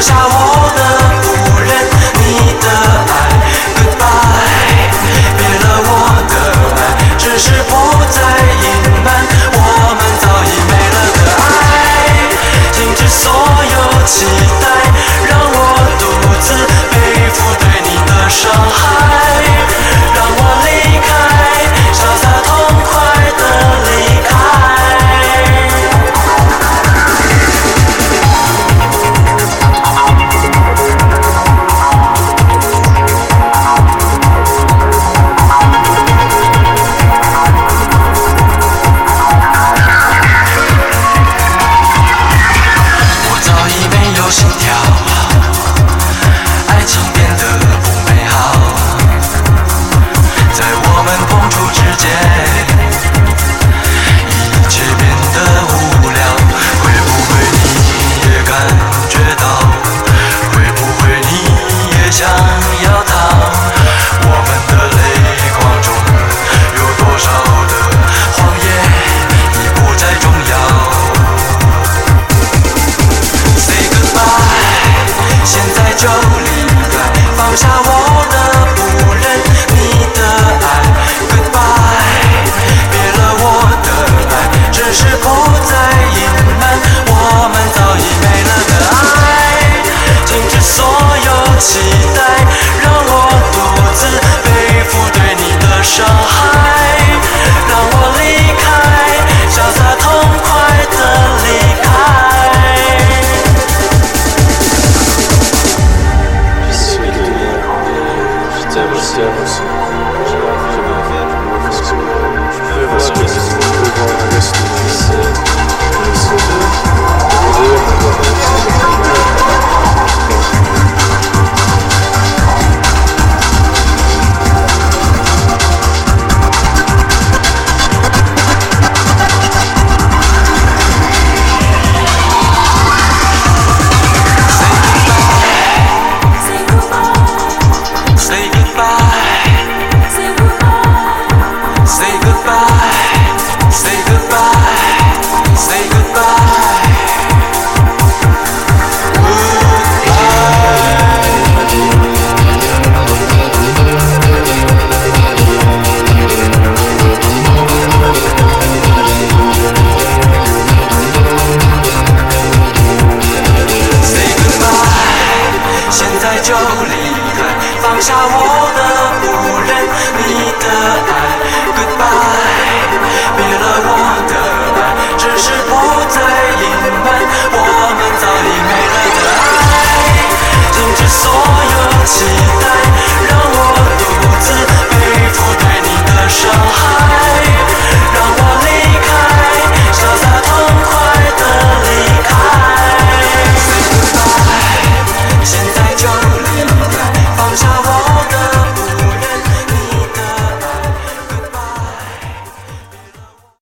留下我的不忍，你的爱，Goodbye，别了我的爱，只是不再隐瞒我们早已没了的爱，停止所有期待。Chào 放下我的不人你的爱 goodbye 别了我的爱只是不再